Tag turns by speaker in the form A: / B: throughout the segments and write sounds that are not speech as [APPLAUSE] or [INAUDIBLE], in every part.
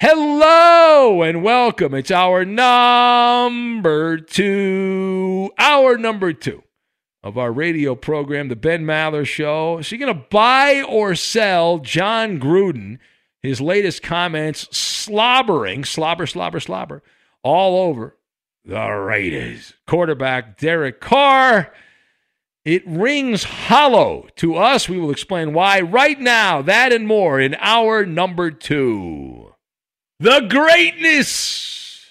A: Hello and welcome. It's our number two, our number two of our radio program, The Ben Maller Show. Is he going to buy or sell Jon Gruden? His latest comments slobbering, slobber, slobber, slobber, all over the Raiders. Quarterback Derek Carr. It rings hollow to us. We will explain why right now, that and more in our number two. The greatness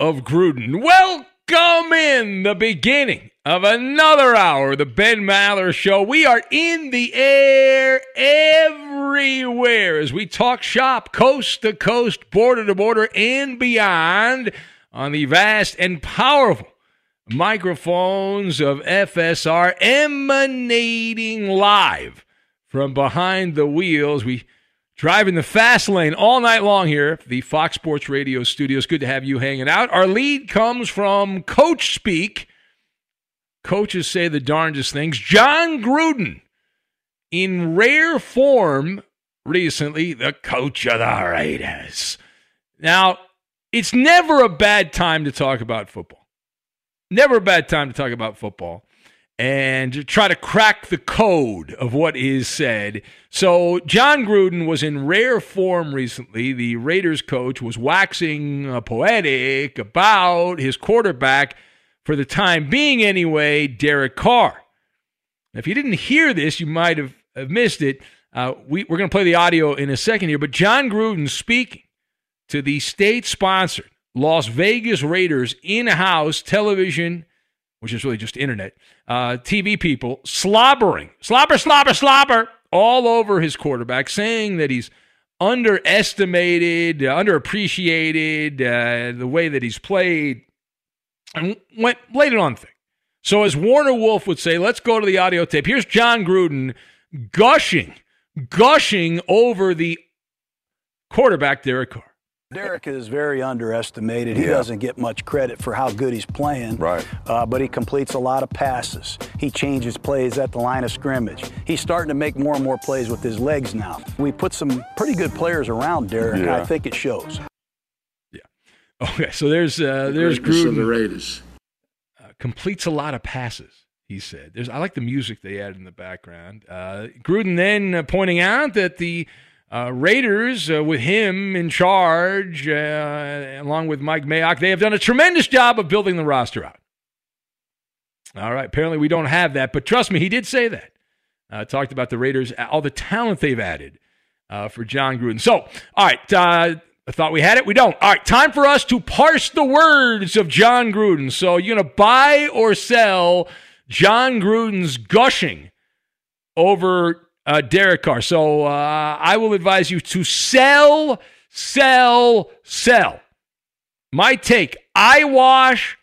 A: of Gruden. Welcome in the beginning of another hour of the Ben Maller Show. We are in the air everywhere as we talk shop, coast to coast, border to border, and beyond on the vast and powerful microphones of FSR emanating live from behind the wheels. We driving the fast lane all night long here, the Fox Sports Radio studios. Good to have you hanging out. Our lead comes from Coach Speak. Coaches say the darndest things. Jon Gruden, in rare form recently, the coach of the Raiders. Now, it's never a bad time to talk about football. Never a bad time to talk about football and try to crack the code of what is said. So, Jon Gruden was in rare form recently. The Raiders coach was waxing uh, poetic about his quarterback, for the time being anyway, Derek Carr. If you didn't hear this, you might have, have missed it. Uh, we, we're going to play the audio in a second here, but Jon Gruden speaking to the state sponsored Las Vegas Raiders in house television, which is really just internet, uh, TV people, slobbering, slobber, slobber, slobber, all over his quarterback, saying that he's underestimated, uh, underappreciated, uh, the way that he's played, and went laid it on thing. So, as Warner Wolf would say, let's go to the audio tape. Here's Jon Gruden gushing, gushing over the quarterback, Derek Carr.
B: Derek is very underestimated. He
C: Yeah.
B: doesn't get much credit for how good he's playing.
C: Right.
B: Uh, but he completes a lot of passes. He changes plays at the line of scrimmage. He's starting to make more and more plays with his legs now. We put some pretty good players around Derek, and I think it shows. Yeah.
A: Okay, so there's uh, there's
D: Greatness of the
A: Gruden
D: Raiders.
A: uh, completes a lot of passes. He said, "There's I like the music they added in the background." Uh, Gruden then uh, pointing out that the uh, Raiders, uh, with him in charge, uh, along with Mike Mayock, they have done a tremendous job of building the roster out. All right, apparently we don't have that, but trust me, he did say that. Uh, talked about the Raiders, all the talent they've added uh, for Jon Gruden. So, all right, uh, I thought we had it. We don't. All right, time for us to parse the words of Jon Gruden. So, you're going to buy or sell Jon Gruden's gushing over uh, Derek Carr. So, uh, I will advise you to sell, sell, sell. My take eyewash,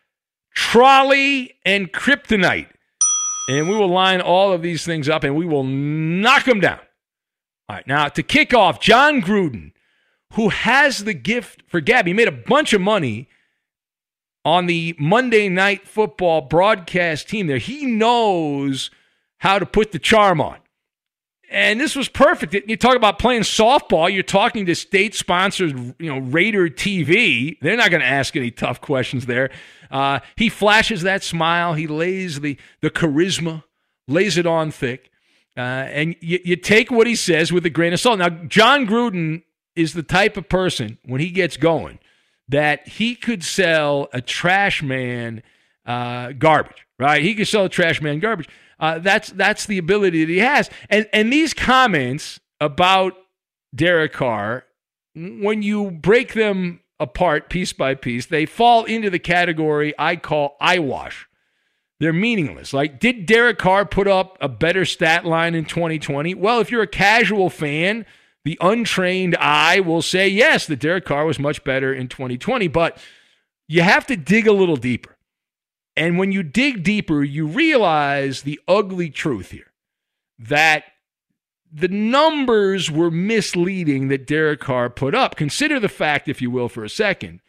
A: trolley, and kryptonite. And we will line all of these things up and we will knock them down. All right, now to kick off, Jon Gruden, who has the gift for gab. He made a bunch of money on the Monday Night Football broadcast team there. He knows how to put the charm on. And this was perfect. You talk about playing softball, you're talking to state sponsored, you know, Raider TV. They're not going to ask any tough questions there. Uh, he flashes that smile, he lays the, the charisma, lays it on thick. Uh, and you, you take what he says with a grain of salt. Now, Jon Gruden is the type of person, when he gets going, that he could sell a trash man uh, garbage, right? He could sell a trash man garbage. Uh, that's that's the ability that he has. And and these comments about Derek Carr, when you break them apart piece by piece, they fall into the category I call eyewash. They're meaningless. Like, did Derek Carr put up a better stat line in 2020? Well, if you're a casual fan, the untrained eye will say yes, that Derek Carr was much better in 2020, but you have to dig a little deeper. And when you dig deeper, you realize the ugly truth here that the numbers were misleading that Derek Carr put up. Consider the fact, if you will, for a second,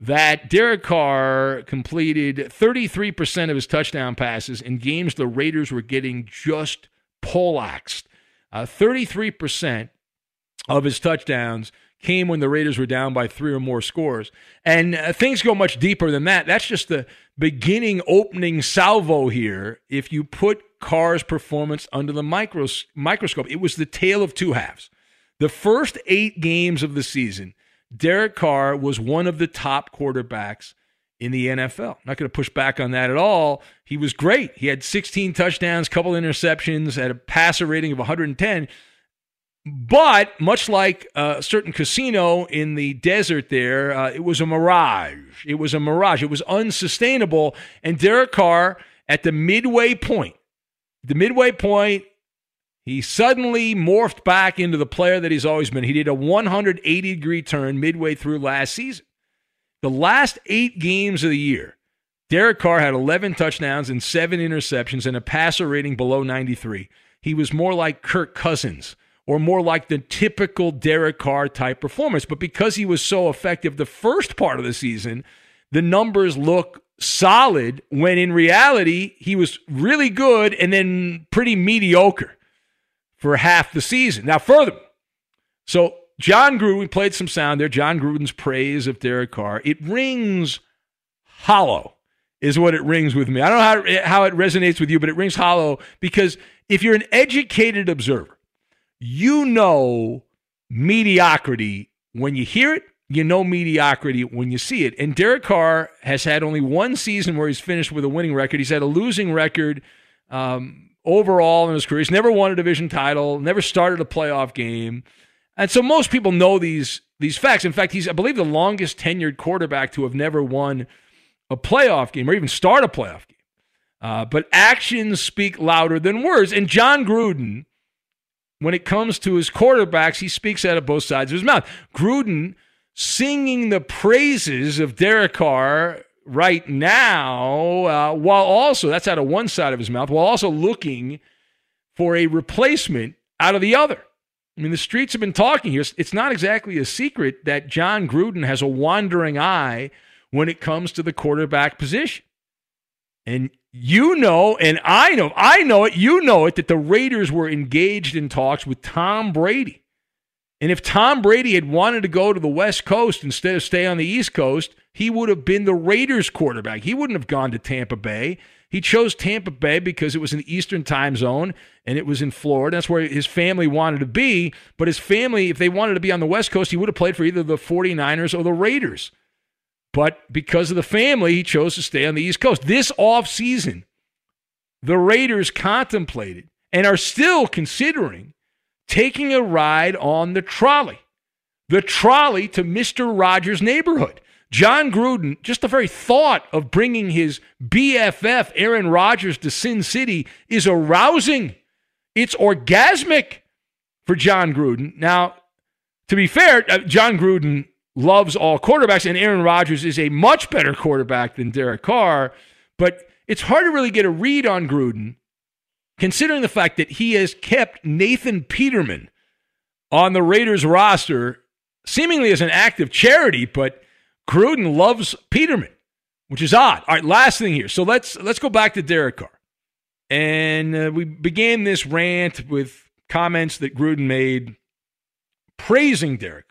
A: that Derek Carr completed 33% of his touchdown passes in games the Raiders were getting just poleaxed. Uh, 33% of his touchdowns came when the Raiders were down by three or more scores. And uh, things go much deeper than that. That's just the beginning opening salvo here. If you put Carr's performance under the micros- microscope, it was the tale of two halves. The first eight games of the season, Derek Carr was one of the top quarterbacks in the NFL. Not going to push back on that at all. He was great. He had 16 touchdowns, couple interceptions, at a passer rating of 110. But much like a certain casino in the desert there, uh, it was a mirage. It was a mirage. It was unsustainable. And Derek Carr, at the midway point, the midway point, he suddenly morphed back into the player that he's always been. He did a 180 degree turn midway through last season. The last eight games of the year, Derek Carr had 11 touchdowns and seven interceptions and a passer rating below 93. He was more like Kirk Cousins or more like the typical Derek Carr type performance. But because he was so effective the first part of the season, the numbers look solid when in reality, he was really good and then pretty mediocre for half the season. Now, further, so Jon Gruden, we played some sound there. Jon Gruden's praise of Derek Carr. It rings hollow, is what it rings with me. I don't know how, how it resonates with you, but it rings hollow because if you're an educated observer, you know mediocrity when you hear it. You know mediocrity when you see it. And Derek Carr has had only one season where he's finished with a winning record. He's had a losing record um, overall in his career. He's never won a division title, never started a playoff game. And so most people know these these facts. In fact, he's I believe the longest tenured quarterback to have never won a playoff game or even start a playoff game. Uh, but actions speak louder than words. And Jon Gruden, when it comes to his quarterbacks, he speaks out of both sides of his mouth. Gruden singing the praises of Derek Carr right now, uh, while also, that's out of one side of his mouth, while also looking for a replacement out of the other. I mean, the streets have been talking here. It's not exactly a secret that Jon Gruden has a wandering eye when it comes to the quarterback position. And you know, and I know, I know it, you know it, that the Raiders were engaged in talks with Tom Brady. And if Tom Brady had wanted to go to the West Coast instead of stay on the East Coast, he would have been the Raiders quarterback. He wouldn't have gone to Tampa Bay. He chose Tampa Bay because it was in the Eastern time zone and it was in Florida. That's where his family wanted to be. But his family, if they wanted to be on the West Coast, he would have played for either the 49ers or the Raiders. But because of the family, he chose to stay on the East Coast. This offseason, the Raiders contemplated and are still considering taking a ride on the trolley. The trolley to Mr. Rogers' neighborhood. Jon Gruden, just the very thought of bringing his BFF Aaron Rodgers to Sin City is arousing. It's orgasmic for Jon Gruden. Now, to be fair, uh, Jon Gruden loves all quarterbacks, and Aaron Rodgers is a much better quarterback than Derek Carr. But it's hard to really get a read on Gruden, considering the fact that he has kept Nathan Peterman on the Raiders roster, seemingly as an act of charity, but Gruden loves Peterman, which is odd. All right, last thing here. So let's let's go back to Derek Carr, and uh, we began this rant with comments that Gruden made praising Derek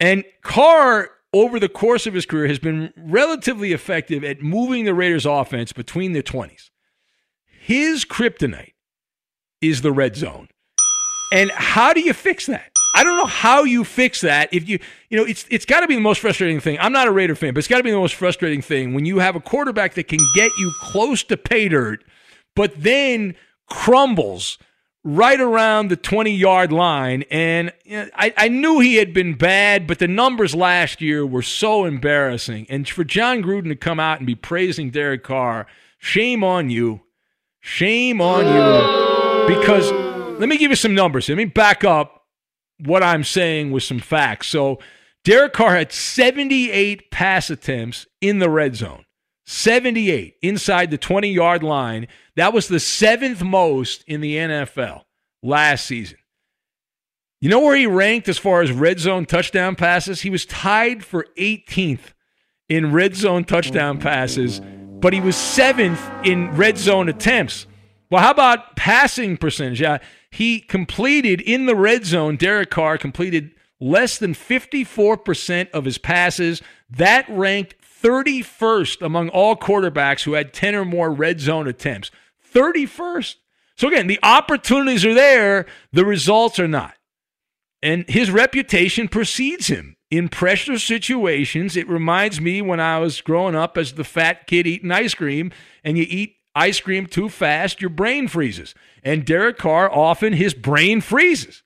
A: and Carr over the course of his career has been relatively effective at moving the Raiders' offense between the twenties. His kryptonite is the red zone, and how do you fix that? I don't know how you fix that. If you, you know, it's it's got to be the most frustrating thing. I'm not a Raider fan, but it's got to be the most frustrating thing when you have a quarterback that can get you close to pay dirt, but then crumbles right around the 20 yard line. And I, I knew he had been bad, but the numbers last year were so embarrassing. And for Jon Gruden to come out and be praising Derek Carr, shame on you. Shame on you. Because let me give you some numbers. Let me back up what I'm saying with some facts. So Derek Carr had 78 pass attempts in the red zone. 78 inside the 20 yard line. That was the seventh most in the NFL last season. You know where he ranked as far as red zone touchdown passes? He was tied for 18th in red zone touchdown passes, but he was seventh in red zone attempts. Well, how about passing percentage? Yeah, he completed in the red zone. Derek Carr completed less than 54% of his passes. That ranked 31st among all quarterbacks who had 10 or more red zone attempts. 31st. So again, the opportunities are there, the results are not. And his reputation precedes him in pressure situations. It reminds me when I was growing up as the fat kid eating ice cream, and you eat ice cream too fast, your brain freezes. And Derek Carr, often his brain freezes.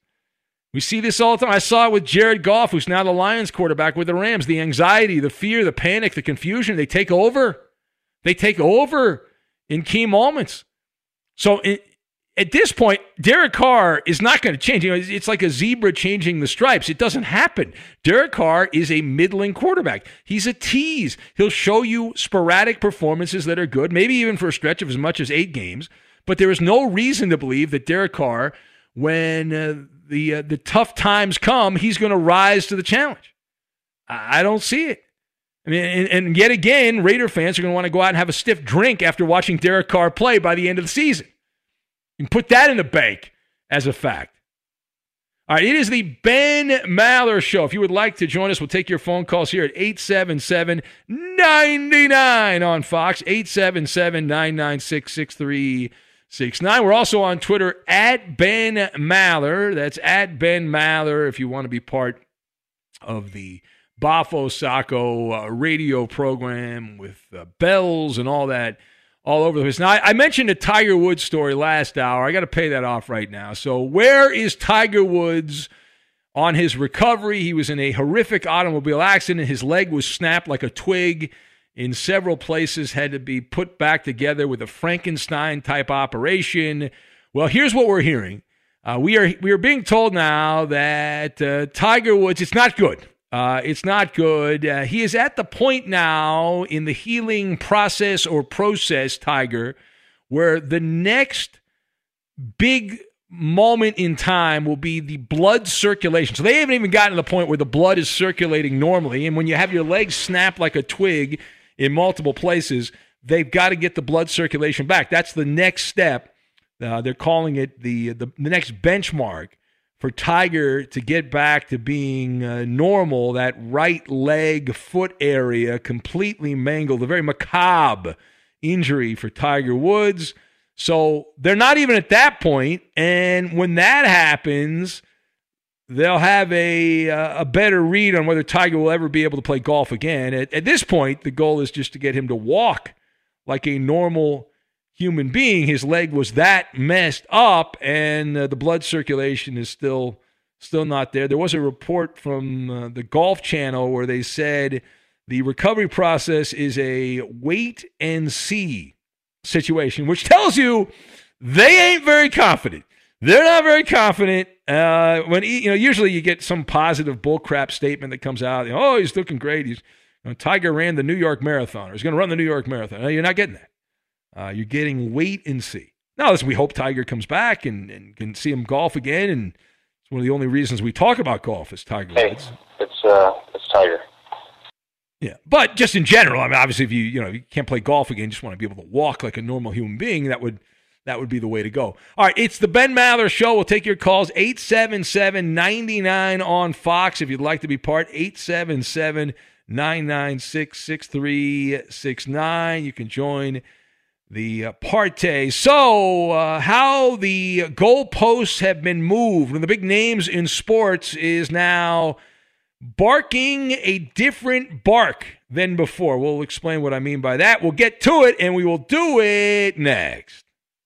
A: We see this all the time. I saw it with Jared Goff, who's now the Lions quarterback with the Rams. The anxiety, the fear, the panic, the confusion, they take over. They take over in key moments. So at this point, Derek Carr is not going to change. You know, it's like a zebra changing the stripes. It doesn't happen. Derek Carr is a middling quarterback. He's a tease. He'll show you sporadic performances that are good, maybe even for a stretch of as much as eight games. But there is no reason to believe that Derek Carr, when uh, the uh, the tough times come, he's going to rise to the challenge. I don't see it. I mean, and, and yet again, Raider fans are going to want to go out and have a stiff drink after watching Derek Carr play by the end of the season. You can put that in the bank as a fact. All right, it is the Ben Maller Show. If you would like to join us, we'll take your phone calls here at 877 99 on Fox, 877 996 6369. We're also on Twitter at Ben Maller. That's at Ben Maller if you want to be part of the Bafo Sacco uh, radio program with uh, bells and all that all over the place. Now, I, I mentioned a Tiger Woods story last hour. I got to pay that off right now. So, where is Tiger Woods on his recovery? He was in a horrific automobile accident. His leg was snapped like a twig in several places, had to be put back together with a Frankenstein type operation. Well, here's what we're hearing. Uh, we are we are being told now that uh, Tiger Woods, it's not good. Uh, it's not good. Uh, he is at the point now in the healing process or process, Tiger, where the next big moment in time will be the blood circulation. So they haven't even gotten to the point where the blood is circulating normally. And when you have your legs snap like a twig in multiple places, they've got to get the blood circulation back. That's the next step. Uh, they're calling it the, the, the next benchmark for Tiger to get back to being uh, normal. That right leg foot area completely mangled. A very macabre injury for Tiger Woods. So they're not even at that point, and when that happens, they'll have a uh, a better read on whether Tiger will ever be able to play golf again. At, at this point, the goal is just to get him to walk like a normal human being. His leg was that messed up, and uh, the blood circulation is still still not there. There was a report from uh, the Golf Channel where they said the recovery process is a wait and see situation, which tells you they ain't very confident. They're not very confident. Uh, when you know, usually you get some positive bullcrap statement that comes out. You know, oh, he's looking great. He's you know, Tiger ran the New York Marathon, or he's going to run the New York Marathon. No, you're not getting that. Uh, you're getting wait and see. Now, listen, we hope Tiger comes back and, and can see him golf again. And it's one of the only reasons we talk about golf is Tiger
C: hey,
A: Woods.
C: It's uh, it's Tiger.
A: Yeah, but just in general, I mean, obviously, if you you know you can't play golf again, you just want to be able to walk like a normal human being. That would that would be the way to go. All right, it's the Ben Maller Show. We'll take your calls 877 99 on Fox if you'd like to be part. 877 996 6369. You can join the uh, party. So, uh, how the goalposts have been moved, and the big names in sports is now barking a different bark than before. We'll explain what I mean by that. We'll get to it, and we will do it next.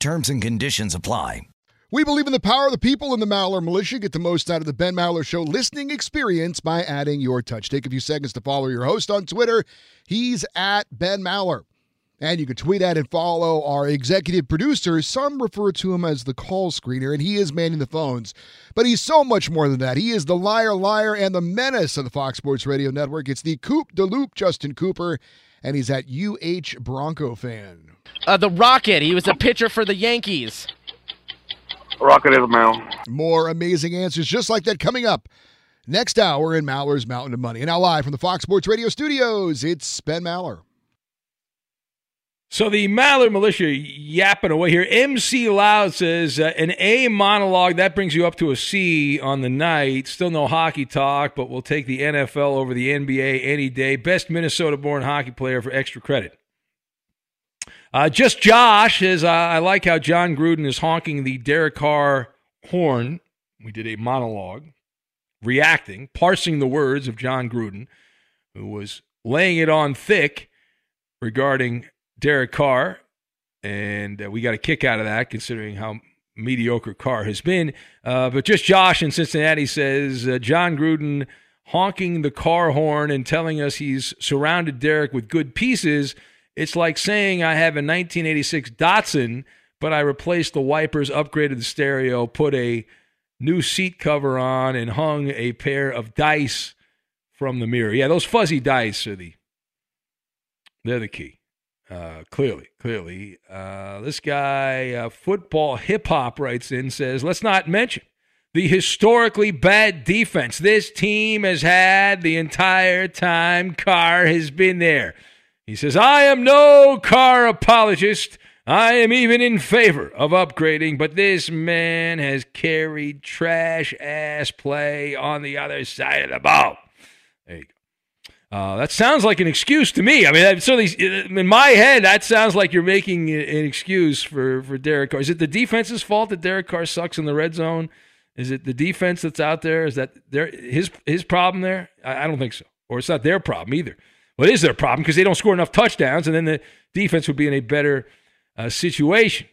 C: Terms and conditions apply.
E: We believe in the power of the people in the Maller Militia. Get the most out of the Ben Maller Show listening experience by adding your touch. Take a few seconds to follow your host on Twitter. He's at Ben Maller. And you can tweet at and follow our executive producer. Some refer to him as the call screener, and he is manning the phones. But he's so much more than that. He is the liar, liar, and the menace of the Fox Sports Radio Network. It's the Coop de Loop, Justin Cooper, and he's at UH Bronco fan.
F: Uh, the Rocket. He was a pitcher for the Yankees.
G: Rocket is a male.
E: More amazing answers just like that coming up next hour in Maller's Mountain of Money. And now live from the Fox Sports Radio studios, it's Ben Maller.
A: So the Maller militia yapping away here. MC Loud says uh, an A monologue that brings you up to a C on the night. Still no hockey talk, but we'll take the NFL over the NBA any day. Best Minnesota-born hockey player for extra credit. Uh, just Josh says uh, I like how Jon Gruden is honking the Derek Carr horn. We did a monologue, reacting, parsing the words of John Gruden, who was laying it on thick regarding Derek Carr, and uh, we got a kick out of that considering how mediocre Carr has been. Uh, but just Josh in Cincinnati says uh, Jon Gruden honking the car horn and telling us he's surrounded Derek with good pieces. It's like saying I have a 1986 Datsun, but I replaced the wipers, upgraded the stereo, put a new seat cover on, and hung a pair of dice from the mirror. Yeah, those fuzzy dice are the they're the key. Uh, clearly, clearly. Uh, this guy, uh, football hip hop, writes in says, let's not mention the historically bad defense this team has had the entire time Carr has been there. He says, I am no Carr apologist. I am even in favor of upgrading, but this man has carried trash ass play on the other side of the ball. There you go. Uh, that sounds like an excuse to me. I mean, certainly in my head, that sounds like you're making an excuse for for Derek Carr. Is it the defense's fault that Derek Carr sucks in the red zone? Is it the defense that's out there? Is that their his his problem there? I, I don't think so. Or it's not their problem either. Well, it is their problem because they don't score enough touchdowns, and then the defense would be in a better uh, situation.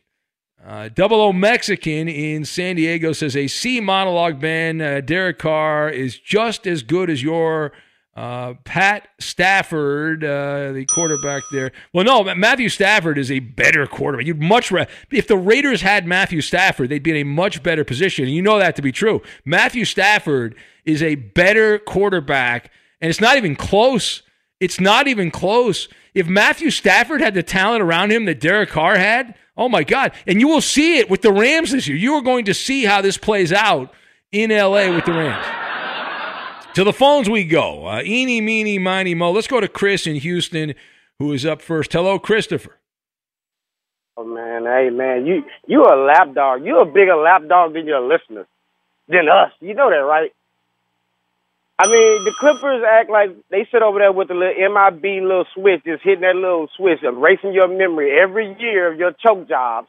A: Uh, Double O Mexican in San Diego says a C monologue Ben uh, Derek Carr is just as good as your uh, Pat Stafford, uh, the quarterback there. Well, no, Matthew Stafford is a better quarterback. You'd much rather if the Raiders had Matthew Stafford, they'd be in a much better position. And you know that to be true. Matthew Stafford is a better quarterback, and it's not even close. It's not even close. If Matthew Stafford had the talent around him that Derek Carr had, oh my God! And you will see it with the Rams this year. You are going to see how this plays out in LA with the Rams. To the phones we go. Uh, eeny, meeny, miny, mo. Let's go to Chris in Houston, who is up first. Hello, Christopher.
G: Oh man, hey man, you you a lap dog. You a bigger lap dog than your listeners, than us. You know that, right? I mean, the Clippers act like they sit over there with the little MIB little switch, just hitting that little switch, erasing your memory every year of your choke jobs.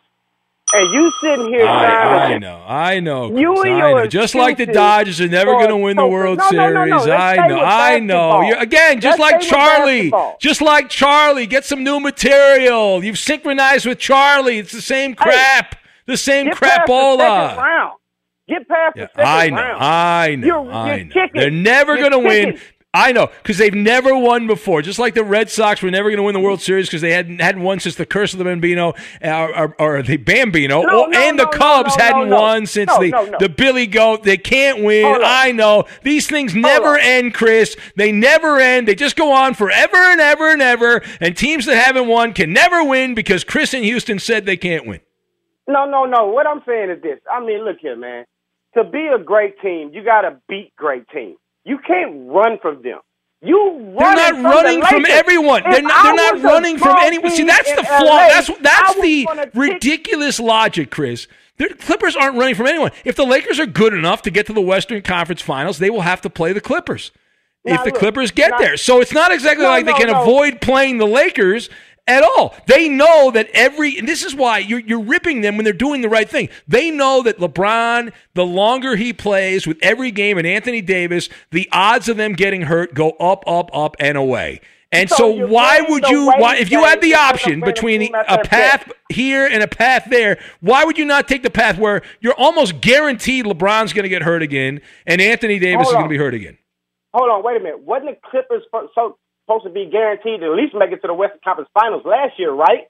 G: And you sitting here
A: I, I know, I know, Chris,
G: You and
A: I know. Just like the Dodgers are never going to win the. World
G: No, no, no.
A: Series. I know, I know. You're, again, just
G: Let's
A: like Charlie, just like Charlie. Get some new material. You've synchronized with Charlie. It's the same crap, the same
G: crap all the. Get past
A: Yeah,
G: the second
A: I know,
G: round.
A: I know,
G: You're-
A: I
G: you're
A: know.
G: kicking.
A: They're never going to win. I know because they've never won before. Just like the Red Sox were never going to win the World Series because they hadn't hadn't won since the curse of the Bambino uh, or, or, or the Bambino,
G: No,
A: or,
G: no,
A: and the
G: no,
A: Cubs hadn't won since the the Billy Goat. They can't win.
G: Hold.
A: I know these things never end, Chris. They never end. They just go on forever and ever and ever. And teams that haven't won can never win because Chris in Houston said they can't win.
G: No, no, no. What I'm saying is this. I mean, look here, man. To be a great team, you got to beat great teams. You can't run from them. You
A: They're not
G: from
A: running
G: the
A: from everyone.
G: If
A: They're not. They're not running from anyone. See, that's the flaw.
G: LA,
A: That's that's the
G: kick-
A: ridiculous logic, Chris. The Clippers aren't running from anyone. If the Lakers are good enough to get to the Western Conference Finals, they will have to play the Clippers.
G: Now,
A: if the
G: look,
A: Clippers get
G: now-
A: there. So it's not exactly
G: No,
A: like they
G: no,
A: can
G: no.
A: avoid playing the Lakers at all. They know that every, and this is why you're, you're ripping them when they're doing the right thing. They know that LeBron, the longer he plays with every game, and Anthony Davis, the odds of them getting hurt go up, up, up, and away. And
G: So
A: so, why would you? Why, if you had the option between a path here and a path there, why would you not take the path where you're almost guaranteed LeBron's going to get hurt again and Anthony Davis
G: Hold
A: is going to be hurt again?
G: Hold on, wait a minute. Wasn't the Clippers so supposed to be guaranteed to at least make it to the Western Conference Finals last year, right?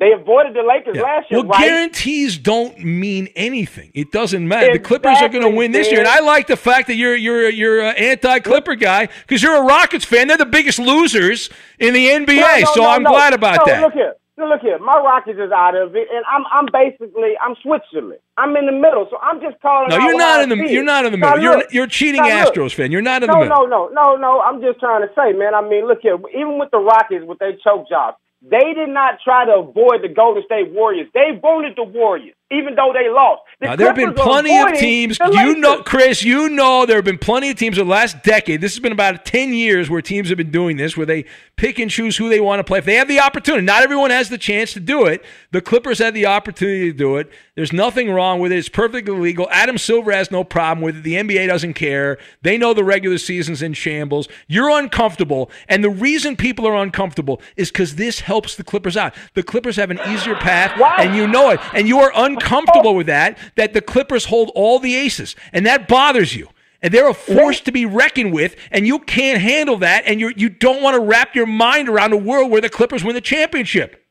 G: They avoided the Lakers last year,
A: Well,
G: right?
A: guarantees don't mean anything. It doesn't matter. the Clippers are going to win this year, and. I like the fact that you're you're you're an anti-Clipper guy because you're a Rockets fan. They're the biggest losers in the NBA,
G: No, no,
A: so
G: no,
A: I'm glad about that.
G: Look here. Look here. My Rockets is out of it, and I'm I'm basically I'm Switzerland. I'm in the middle, so I'm just calling.
A: No, you're not in the you're not in the
G: Now,
A: middle. You're
G: look.
A: you're a cheating
G: Now, look.
A: Astros fan. You're not in
G: no,
A: the middle.
G: No, no, no, no. No. I'm just trying to say, man. I mean, look here. Even with the Rockets, with their choke jobs, they did not try to avoid the Golden State Warriors. They wanted the Warriors, even though they lost. The
A: Now, there have been plenty of teams. You know, Chris, you know there have been plenty of teams in the last decade. This has been about 10 years where teams have been doing this, where they pick and choose who they want to play. If they have the opportunity, not everyone has the chance to do it. The Clippers had the opportunity to do it. There's nothing wrong with it. It's perfectly legal. Adam Silver has no problem with it. The NBA doesn't care. They know the regular season's in shambles. You're uncomfortable. And the reason people are uncomfortable is because this helps the Clippers out. The Clippers have an easier path, and you know it. And you are uncomfortable Oh. with that, that the Clippers hold all the aces. And that bothers you. And they're a force to be reckoned with, and you can't handle that, and you you don't want to wrap your mind around a world where the Clippers win the championship.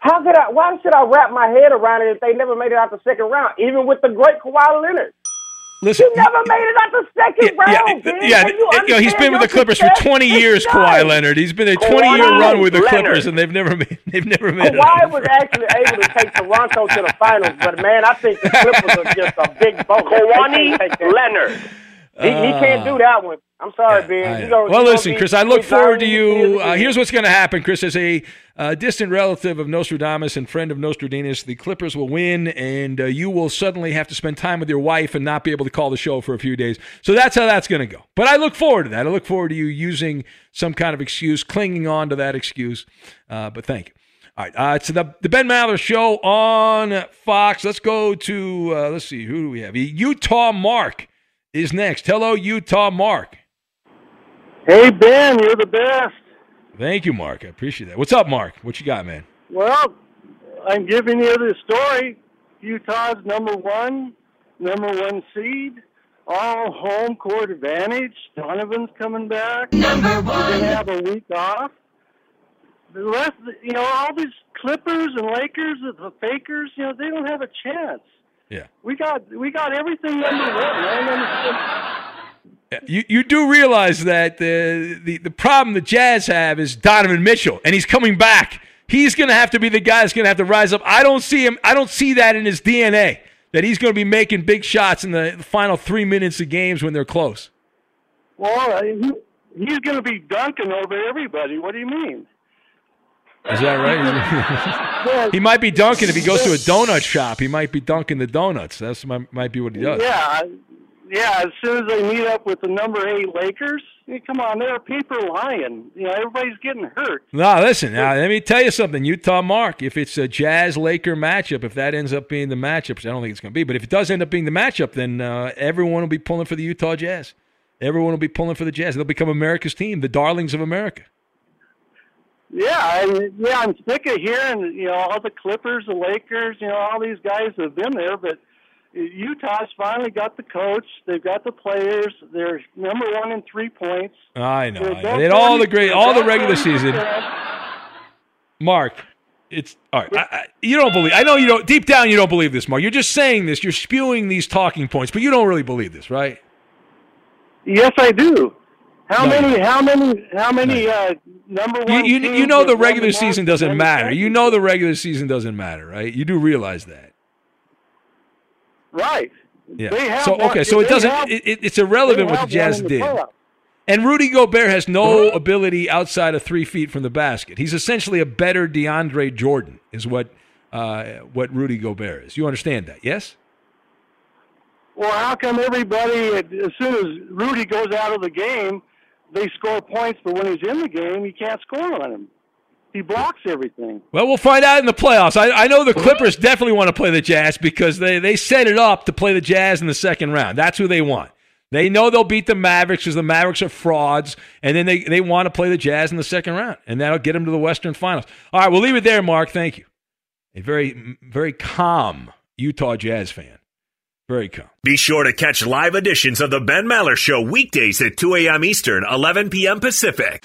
G: How could I? Why should I wrap my head around it if they never made it out the second round? Even with the great Kawhi Leonard,
A: Listen,
G: he never made it out the second round.
A: yeah,
G: man.
A: yeah,
G: Can you
A: you know, he's
G: understand
A: been with the
G: your
A: Clippers for 20 years,
G: done.
A: Kawhi Leonard. He's been a 20 year run with the
G: Leonard.
A: Clippers, and they've never made they've never made it.
G: Kawhi was actually able to take Toronto to the finals, but man, I think the Clippers are just a big boat.
H: Kawhi
G: Leonard. He, he can't do that one. I'm sorry, Ben. You gonna-
A: Well, listen,
G: be
A: Chris, I look forward to you. Uh, here's what's going to happen, Chris. As a uh, distant relative of Nostradamus and friend of Nostradamus, the Clippers will win, and uh, you will suddenly have to spend time with your wife and not be able to call the show for a few days. So that's how that's going to go. But I look forward to that. I look forward to you using some kind of excuse, clinging on to that excuse. Uh, but thank you. All right, uh, it's the the Ben Maller Show on Fox. Let's go to uh, let's see who do we have? Utah Mark is next. Hello, Utah Mark.
H: Hey, Ben, you're the best.
A: Thank you, Mark. I appreciate that. What's up, Mark? What you got, man?
H: Well, I'm giving you the story. Utah's number one, number one seed, all home court advantage. Donovan's coming back. Number one. We're going to have a week off. The rest, you know, all these Clippers and Lakers, the fakers, you know, they don't have a chance.
A: Yeah.
H: We got we got everything number one. I don't.
A: You you do realize that the, the the problem the Jazz have is Donovan Mitchell, and he's coming back. He's going to have to be the guy that's going to have to rise up. I don't see him. I don't see that in his DNA that he's going to be making big shots in the final three minutes of games when they're close.
H: Well, he, he's going to be dunking over everybody. What do you mean?
A: Is that right? [LAUGHS] he might be dunking if he goes to a donut shop. He might be dunking the donuts. That's might, might be what he does.
H: Yeah, yeah. As soon as they meet up with the number eight Lakers, I come on, they're a paper lion. You know, everybody's getting hurt.
A: No, listen. Now, let me tell you something, Utah Mark. If it's a Jazz Laker matchup, if that ends up being the matchup, which I don't think it's going to be, but if it does end up being the matchup, then uh, everyone will be pulling for the Utah Jazz. Everyone will be pulling for the Jazz. They'll become America's team, the darlings of America.
H: Yeah, and yeah, I'm sick of hearing you know all the Clippers, the Lakers, you know all these guys have been there, but Utah's finally got the coach. They've got the players. They're number one in three points.
A: I know.
H: They're
A: I know. They had all the great, all the regular season. Mark, it's all right. I, I, you don't believe. I know you don't. Deep down, you don't believe this, Mark. You're just saying this. You're spewing these talking points, but you don't really believe this, right?
H: Yes, I do. How
A: No,
H: many? How many? How many? Uh, number one.
A: you,
H: teams
A: you know the regular season doesn't matter. You know the regular season doesn't matter, right? You do realize that.
H: Right.
A: Yeah.
H: They have
A: so
H: one-
A: okay, so it doesn't.
H: have-
A: it, it- it's irrelevant what the Jazz
H: the
A: did. And Rudy Gobert has no ability outside of three feet from the basket. He's essentially a better DeAndre Jordan, is what uh, what Rudy Gobert is. You understand that, yes?
H: Well, how come everybody, as soon as Rudy goes out of the game, they score points, but when he's in the game, you can't score on him? He blocks everything.
A: Well, we'll find out in the playoffs. I, I know the Clippers definitely want to play the Jazz because they, they set it up to play the Jazz in the second round. That's who they want. They know they'll beat the Mavericks because the Mavericks are frauds, and then they, they want to play the Jazz in the second round, and that'll get them to the Western Finals. All right, we'll leave it there, Mark. Thank you. A very, very calm Utah Jazz fan. Very calm.
D: Be sure to catch live editions of the Ben Maller Show weekdays at 2 a.m. Eastern, 11 p.m. Pacific.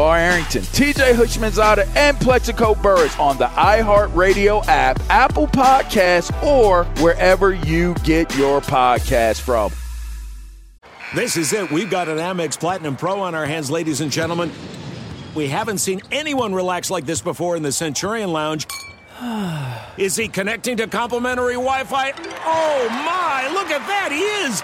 I: Arrington, TJ Houshmandzadeh, and Plaxico Burress on the iHeartRadio app, Apple Podcasts, or wherever you get your podcast from.
J: This is it. We've got an Amex Platinum Pro on our hands, ladies and gentlemen. We haven't seen anyone relax like this before in the Centurion Lounge. [SIGHS] Is he connecting to complimentary Wi Fi? Oh my, look at that! He is!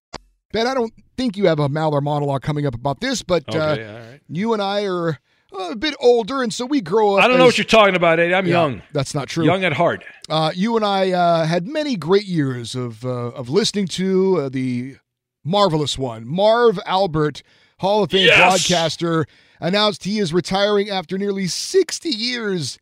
E: Ben, I don't think you have a Maller monologue coming up about this, but
A: Okay,
E: uh,
A: right.
E: you and I are uh, a bit older, and so we grow up.
A: I don't know
E: as-
A: what you're talking about, Eddie. I'm
E: Yeah,
A: young.
E: That's not true.
A: Young at heart.
E: Uh, you and I uh, had many great years of uh, of listening to uh, the marvelous one, Marv Albert, Hall of Fame
A: Yes!
E: broadcaster, announced he is retiring after nearly 60 years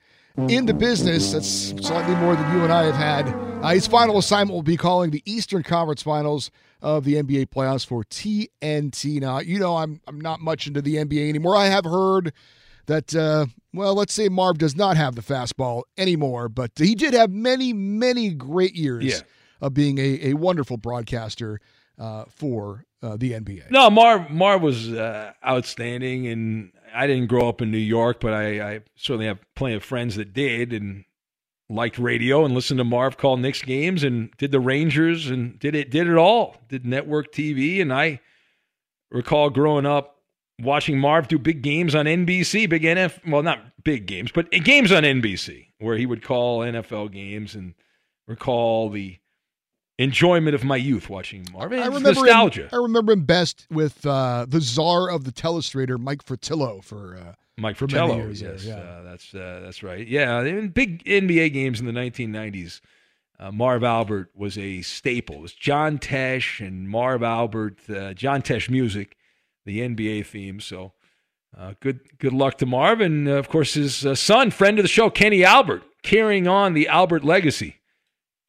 E: in the business. That's slightly more than you and I have had. Uh, his final assignment will be calling the Eastern Conference Finals of the NBA playoffs for TNT. Now, you know I'm I'm not much into the NBA anymore. I have heard that, uh, well, let's say Marv does not have the fastball anymore, but he did have many, many great years
A: Yeah.
E: of being a, a wonderful broadcaster uh, for uh, the NBA.
A: No, Marv Marv was uh, outstanding, and I didn't grow up in New York, but I, I certainly have plenty of friends that did, and liked radio and listened to Marv call Knicks games, and did the Rangers, and did it did it all. Did network TV, and I recall growing up watching Marv do big games on NBC, big NF, well, not big games, but games on NBC, where he would call NFL games, and recall the enjoyment of my youth watching Marv.
E: I remember
A: nostalgia.
E: Him, I remember him best with uh, the czar of the telestrator, Mike Fratello, for uh,
A: Mike
E: years
A: yes,
E: yeah.
A: uh, that's uh, that's right. Yeah, in big NBA games in the 1990s, uh, Marv Albert was a staple. It was John Tesh and Marv Albert, uh, John Tesh music, the NBA theme. So uh, good good luck to Marv, and uh, of course his uh, son, friend of the show, Kenny Albert, carrying on the Albert legacy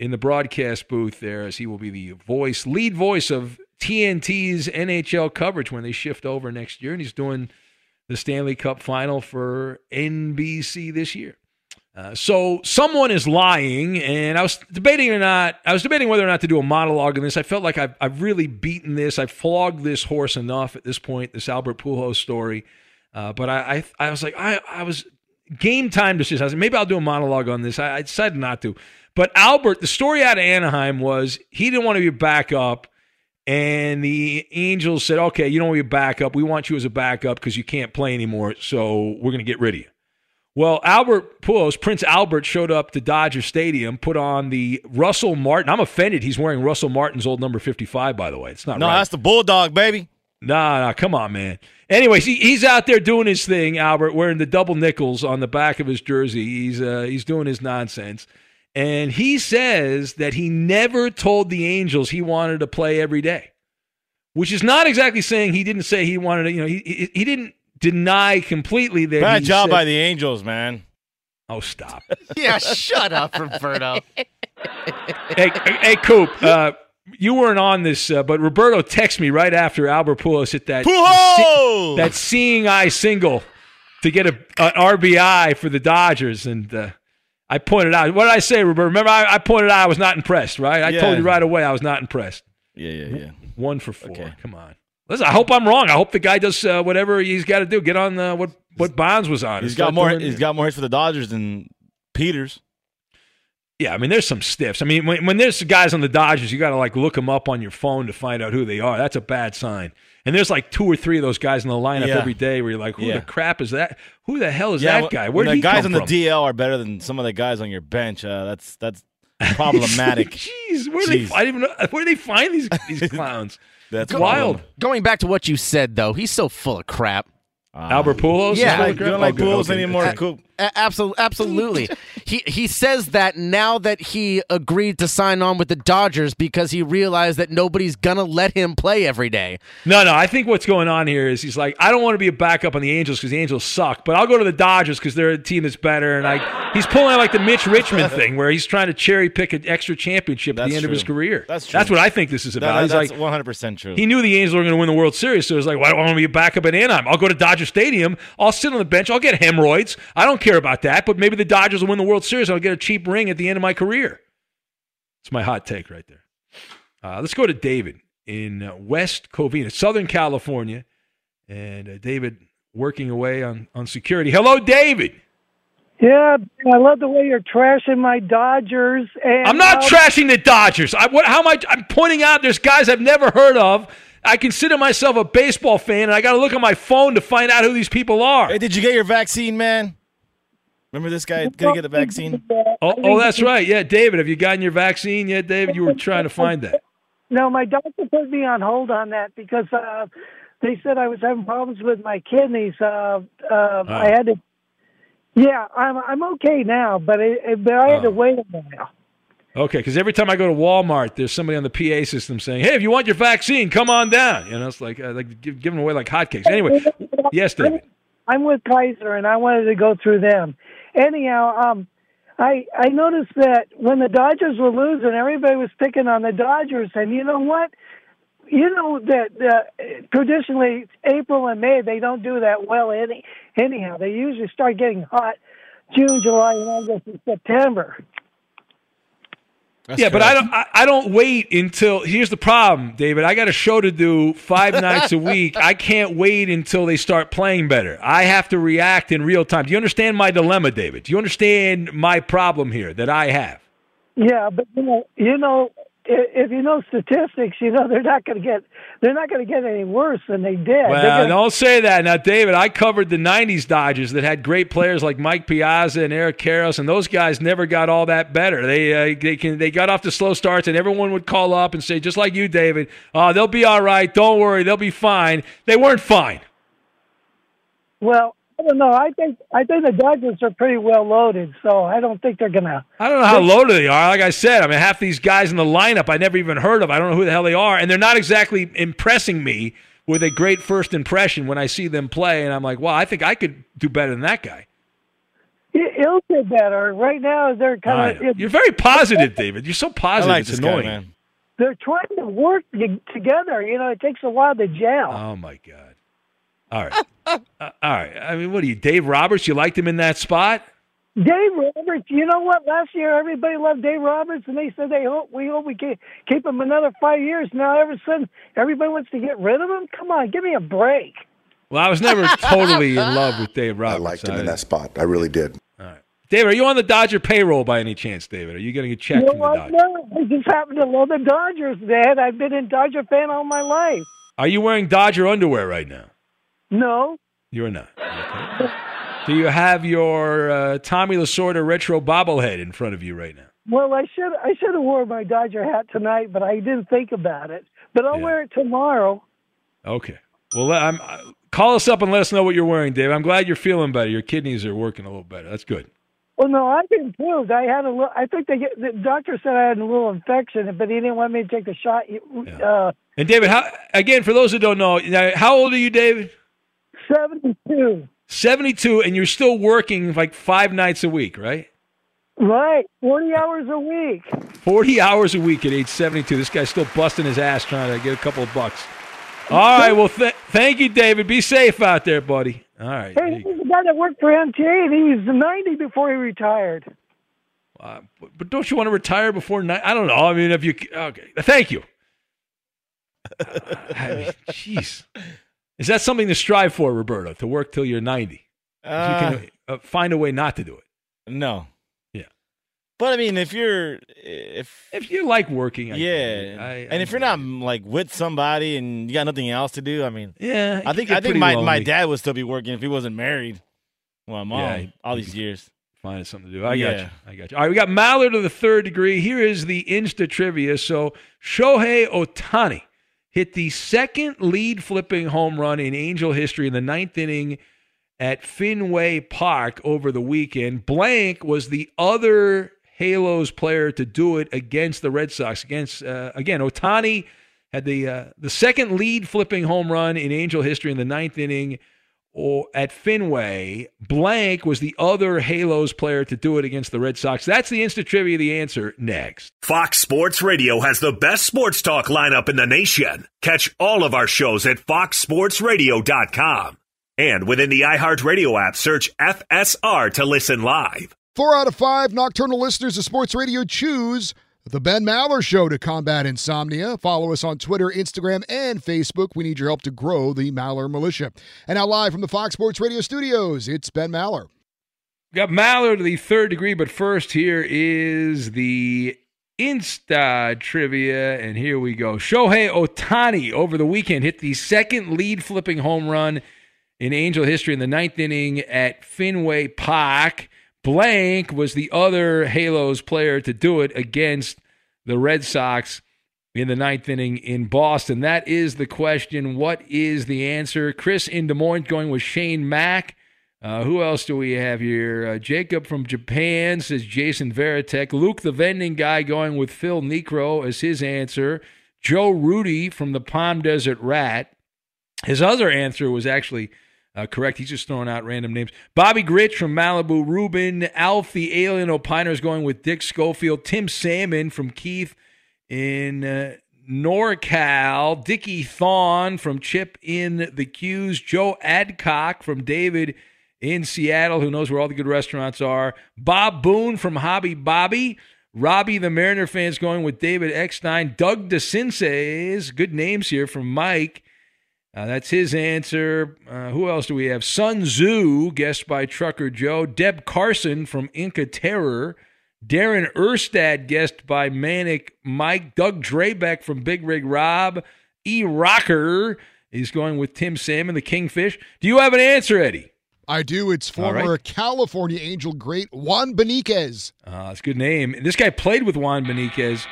A: in the broadcast booth there, as he will be the voice, lead voice of TNT's NHL coverage when they shift over next year, and he's doing the Stanley Cup final for NBC this year. Uh, so someone is lying, and I was debating or not. I was debating whether or not to do a monologue on this. I felt like I've, I've really beaten this. I've flogged this horse enough at this point. This Albert Pujols story, uh, but I, I I was like I I was game time decision. I maybe I'll do a monologue on this. I, I decided not to. But Albert, the story out of Anaheim was he didn't want to be a backup. And the Angels said, okay, you don't want to be a backup. We want you as a backup because you can't play anymore. So we're going to get rid of you. Well, Albert Pujols, Prince Albert, showed up to Dodger Stadium, put on the Russell Martin. I'm offended he's wearing Russell Martin's old number 55, by the way. It's not
K: No,
A: right.
K: that's the Bulldog, baby.
A: Nah, nah, come on, man. Anyways, he, he's out there doing his thing, Albert, wearing the double nickels on the back of his jersey. He's uh, he's doing his nonsense, and he says that he never told the Angels he wanted to play every day, which is not exactly saying he didn't say he wanted to. You know, he he, he didn't deny completely that.
K: Bad
A: he
K: job
A: said-
K: by the Angels, man.
A: Oh, stop. [LAUGHS]
F: Yeah, shut up, Roberto.
A: hey, hey, Coop. Uh, you weren't on this, uh, but Roberto texted me right after Albert Pujols hit that
K: Pujols!
A: that seeing eye single to get a, an RBI for the Dodgers, and uh, I pointed out. What did I say, Roberto? Remember, I, I pointed out I was not impressed. Right? I
K: Yeah.
A: told you right away I was not impressed.
K: Yeah, yeah, yeah.
A: One for four. Come on. Listen, I hope I'm wrong. I hope the guy does uh, whatever he's got to do. Get on uh, what what Bonds was on.
K: He's got more. He's got more hits for the Dodgers than Peters.
A: Yeah, I mean, there's some stiffs. I mean, when, when there's guys on the Dodgers, you got to like look them up on your phone to find out who they are. That's a bad sign. And there's like two or three of those guys in the lineup
K: Yeah.
A: every day where you're like, who
K: Yeah.
A: the crap is that? Who the hell is
K: yeah,
A: that
K: when-
A: guy?
K: when
A: Where did
K: the
A: he
K: guys
A: come
K: on
A: from?
K: the DL are better than some of the guys on your bench. Uh, that's that's [LAUGHS] problematic.
A: Jeez, where do they?
K: Jeez.
A: I didn't even know, where do they find these these [LAUGHS] clowns?
K: That's
A: It's wild.
F: Going back to what you said, though, he's so full of crap.
A: Albert Pujols.
F: Yeah.
A: is full of
F: You
A: crap?
K: don't like
A: Oh, good.
K: Pujols
A: Okay.
K: anymore,
A: Okay.
K: Coop.
F: Absolutely, absolutely. [LAUGHS] he he says that now that he agreed to sign on with the Dodgers because he realized that nobody's gonna let him play every day.
A: No, no. I think what's going on here is he's like, I don't want to be a backup on the Angels because the Angels suck, but I'll go to the Dodgers because they're a team that's better. And I, he's pulling out like the Mitch Richmond [LAUGHS] thing where he's trying to cherry pick an extra championship at
K: That's
A: the end of his career.
K: That's true.
A: That's what I think this is about.
K: That-
A: he's
K: that's
A: like,
K: 100 percent true.
A: He knew the Angels were going to win the World Series, so he was like, "Well, I don't want to be a backup at Anaheim. I'll go to Dodger Stadium. I'll sit on the bench. I'll get hemorrhoids. I don't care about that. But maybe the Dodgers will win the World Series. I'll get a cheap ring at the end of my career." It's my hot take right there. Uh, let's go to David in uh, West Covina, Southern California, and uh, David working away on on security. Hello, David.
L: Yeah, I love the way you're trashing my Dodgers. And
A: I'm not
L: uh,
A: trashing the Dodgers. I, what, how am I? I'm pointing out there's guys I've never heard of. I consider myself a baseball fan, and I got to look at my phone to find out who these people are.
K: Hey, did you get your vaccine, man? Remember this guy gonna get a vaccine?
A: Oh, oh, that's right. Yeah, David, have you gotten your vaccine yet, David? You were trying to find that. [LAUGHS]
L: No, my doctor put me on hold on that because uh, they said I was having problems with my kidneys. Uh, uh, I had to. Yeah, I'm I'm okay now, but it, it- but I had to wait a while.
A: Okay, because every time I go to Walmart, there's somebody on the PA system saying, "Hey, if you want your vaccine, come on down." You know, it's like uh, like give, giving away like hotcakes. Anyway, [LAUGHS] yes, David.
L: I'm with Kaiser, and I wanted to go through them. Anyhow, um, I I noticed that when the Dodgers were losing, everybody was picking on the Dodgers, and you know what? you know that uh, traditionally April and May they don't do that well any anyhow. They usually start getting hot June, July, and August and September.
A: Yeah, but I don't. I, I don't wait until. Here's the problem, David. I got a show to do five [LAUGHS] nights a week. I can't wait until they start playing better. I have to react in real time. Do you understand my dilemma, David? Do you understand my problem here that I have?
L: Yeah, but you know, you know, i- if you know statistics, you know they're not going to get they're not going to get any worse than they did.
A: Well,
L: gonna-
A: don't say that. Now, David, I covered the 90s Dodgers that had great players like Mike Piazza and Eric Karros, and those guys never got all that better. They uh, they can they got off to slow starts, and everyone would call up and say, just like you, David, oh, they'll be all right. Don't worry. They'll be fine. They weren't fine.
L: Well, I don't know. I think I think the Dodgers are pretty well loaded, so I don't think they're gonna.
A: I don't know how loaded they are. Like I said, I mean, half these guys in the lineup I never even heard of. I don't know who the hell they are, and they're not exactly impressing me with a great first impression when I see them play. And I'm like, well, I think I could do better than that guy.
L: It- It'll get better. Right now, they're kind of
A: You're very positive, David. You're so positive.
K: like
A: it's
K: this guy,
A: annoying.
K: man.
L: they're trying to work together. You know, it takes a while to gel.
A: Oh my god. All right. Uh, all right. I mean, what are you, Dave Roberts? You liked him in that spot?
L: Dave Roberts, you know what? Last year, everybody loved Dave Roberts, and they said they hope we hope we can keep him another five years. Now, all of a sudden, everybody wants to get rid of him. Come on, give me a break.
A: Well, I was never totally in love with Dave Roberts.
M: I liked him in that spot. I really did.
A: All right, David, are you on the Dodger payroll by any chance, David? Are you getting a check
L: you
A: from the? Dodgers?
L: No, I just happen to love the Dodgers, Dad. I've been a Dodger fan all my life.
A: Are you wearing Dodger underwear right now?
L: No,
A: You're not. Okay. Do you have your uh, Tommy Lasorda retro bobblehead in front of you right now?
L: well, I should I should have worn my Dodger hat tonight, but I didn't think about it. But I'll wear it tomorrow.
A: Okay. Well, I'm, uh, call us up and let us know what you're wearing, Dave. I'm glad you're feeling better. Your kidneys are working a little better. That's good.
L: Well, no, I've improved. I had a little. I think they get, the doctor said I had a little infection, but he didn't want me to take the shot. Uh,
A: And David, how, again, for those who don't know, how old are you, David?
L: Seventy-two.
A: 72, and you're still working like five nights a week, right?
L: Right, forty hours a week.
A: 40 hours a week at age 72. This guy's still busting his ass trying to get a couple of bucks. All right. Well, th- thank you, David. Be safe out there, buddy. All right.
L: Hey, he's the guy that worked for MTA, and he was ninety before he retired.
A: Uh, but- but don't you want to retire before night? I don't know. I mean, if you okay, thank you. Uh, [LAUGHS] I mean, Jeez, is that something to strive for, Roberto? To work till you're 90? If you can uh, find a way not to do it.
K: No.
A: Yeah.
K: But I mean, if you're if
A: if you like working, I
K: yeah,
A: it. I-
K: and if you're not like with somebody and you got nothing else to do, I mean,
A: Yeah,
K: I think I think my my dad would still be working if he wasn't married. Well, mom,
A: Yeah,
K: all these years.
A: Find something to do. I got you. I got you. All right, we got Maller to the third degree. Here is the Insta trivia. So Shohei Ohtani hit the second lead flipping home run in Angel history in the ninth inning at Fenway Park over the weekend. Blank was the other Halos player to do it against the Red Sox. Against uh, again, Ohtani had the uh, the second lead flipping home run in Angel history in the ninth inning or at Fenway. Blank was the other Halos player to do it against the Red Sox. That's the instant trivia. The answer next.
D: Fox Sports Radio has the best sports talk lineup in the nation. Catch all of our shows at foxsportsradio.com. And within the iHeartRadio app, search FSR to listen live.
E: Four out of five nocturnal listeners of Sports Radio choose the Ben Maller Show to combat insomnia. Follow us on Twitter, Instagram, and Facebook. We need your help to grow the Maller Militia. And now, live from the Fox Sports Radio studios, it's Ben Maller.
A: Got Maller to the third degree, but first, here is the Insta trivia, and here we go. Shohei Ohtani over the weekend hit the second lead flipping home run in Angel history in the ninth inning at Fenway Park. Blank was the other Halos player to do it against the Red Sox in the ninth inning in Boston. That is the question. What is the answer? Chris in Des Moines going with Shane Mack. Uh, who else do we have here? Uh, Jacob from Japan says Jason Varitek. Luke, the vending guy, going with Phil Niekro as his answer. Joe Rudi from the Palm Desert Rat. His other answer was actually uh, correct. He's just throwing out random names. Bobby Grich from Malibu. Ruben. Alf, the alien opiner, is going with Dick Schofield. Tim Salmon from Keith in uh, NorCal. Dickie Thon from Chip in the Q's. Joe Adcock from David in Seattle, who knows where all the good restaurants are. Bob Boone from Hobby Bobby. Robbie, the Mariner fans, going with David Eckstein. Doug DeCinces, good names here from Mike. Uh, that's his answer. Uh, who else do we have? Sun Tzu, guessed by Trucker Joe. Deb Carson from Inca Terror. Darren Erstad, guessed by Manic Mike. Doug Drabek from Big Rig Rob. E Rocker is going with Tim Salmon, the Kingfish. Do you have an answer, Eddie?
E: I do. It's former
A: right.
E: California Angel great Juan Beniquez.
A: Uh, that's a good name. This guy played with Juan Beniquez.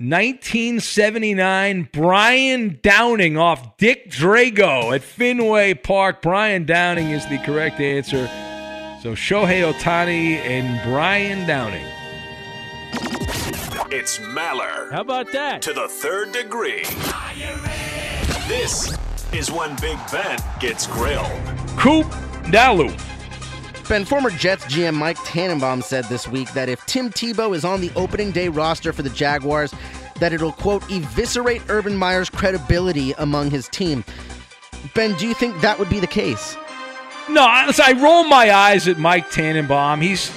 A: 1979, Brian Downing off Dick Drago at Fenway Park. Brian Downing is the correct answer. So Shohei Ohtani and Brian Downing.
D: It's Maller.
K: How about that?
D: To the third degree. This is when Big Ben gets grilled.
A: Coop Dalu.
F: Ben, former Jets GM Mike Tannenbaum said this week that if Tim Tebow is on the opening day roster for the Jaguars, that it'll, quote, eviscerate Urban Meyer's credibility among his team. Ben, do you think that would be the case?
A: No, I roll my eyes at Mike Tannenbaum. He's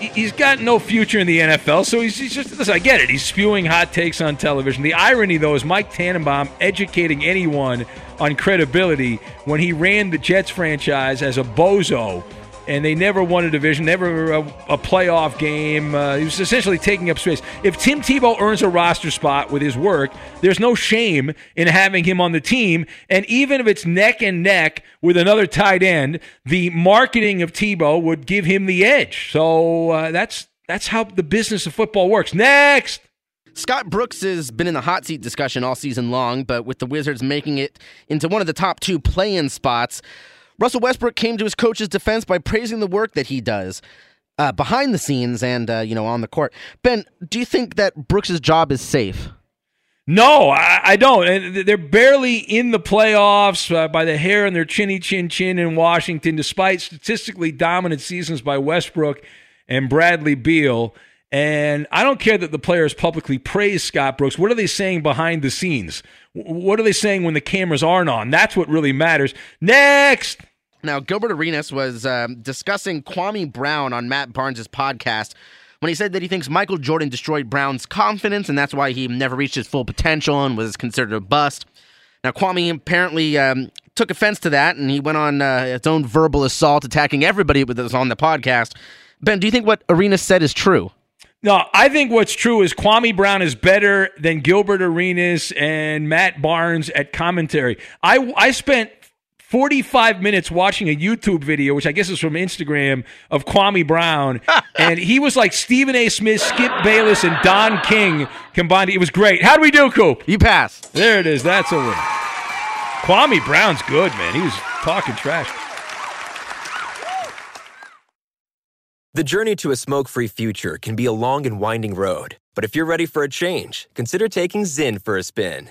A: he's got no future in the NFL, so he's, he's just listen. I get it. He's spewing hot takes on television. The irony, though, is Mike Tannenbaum educating anyone on credibility when he ran the Jets franchise as a bozo. And they never won a division, never a, a playoff game. Uh, he was essentially taking up space. If Tim Tebow earns a roster spot with his work, there's no shame in having him on the team. And even if it's neck and neck with another tight end, the marketing of Tebow would give him the edge. So uh, that's that's how the business of football works. Next.
F: Scott Brooks has been in the hot seat discussion all season long, but with the Wizards making it into one of the top two play in spots, Russell Westbrook came to his coach's defense by praising the work that he does uh, behind the scenes and, uh, you know, on the court. Ben, do you think that Brooks' job is safe?
A: No, I, I don't. They're barely in the playoffs uh, by the hair and their chinny chin chin in Washington, despite statistically dominant seasons by Westbrook and Bradley Beal. And I don't care that the players publicly praise Scott Brooks. What are they saying behind the scenes? What are they saying when the cameras aren't on? That's what really matters. Next.
F: Now, Gilbert Arenas was um, discussing Kwame Brown on Matt Barnes' podcast when he said that he thinks Michael Jordan destroyed Brown's confidence, and that's why he never reached his full potential and was considered a bust. Now, Kwame apparently um, took offense to that, and he went on uh, its own verbal assault, attacking everybody that was on the podcast. Ben, do you think what Arenas said is true?
A: No, I think what's true is Kwame Brown is better than Gilbert Arenas and Matt Barnes at commentary. I I spent 45 minutes watching a YouTube video, which I guess is from Instagram, of Kwame Brown, [LAUGHS] and he was like Stephen A. Smith, Skip Bayless, and Don King combined. It was great. How do we do, Coop?
F: You pass.
A: There it is. That's a win. Kwame Brown's good, man. He was talking trash.
N: The journey to a smoke free future can be a long and winding road, but if you're ready for a change, consider taking ZYN for a spin.